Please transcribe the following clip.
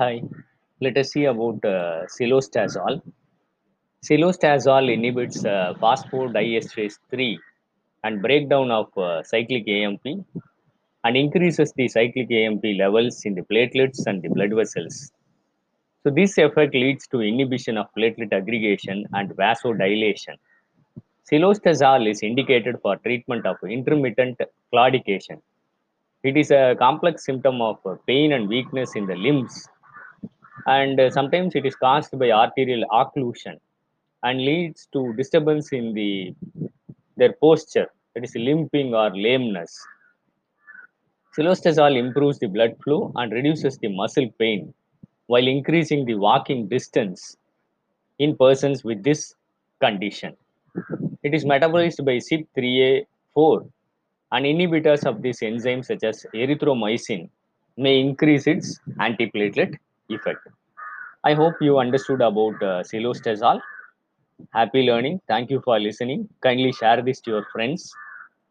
Hi, let us see about uh, cilostazol. Cilostazol inhibits uh, phosphodiesterase 3 and breakdown of uh, cyclic AMP and increases the cyclic AMP levels in the platelets and the blood vessels. So this effect leads to inhibition of platelet aggregation and vasodilation. Cilostazol is indicated for treatment of intermittent claudication. It is a complex symptom of uh, pain and weakness in the limbs and uh, sometimes it is caused by arterial occlusion and leads to disturbance in the their posture that is limping or lameness. Cilostazol improves the blood flow and reduces the muscle pain while increasing the walking distance in persons with this condition. It is metabolized by CYP3A4 and inhibitors of this enzyme such as erythromycin may increase its antiplatelet effect. I hope you understood about uh, cilostazol. Happy learning. Thank you for listening. Kindly share this to your friends.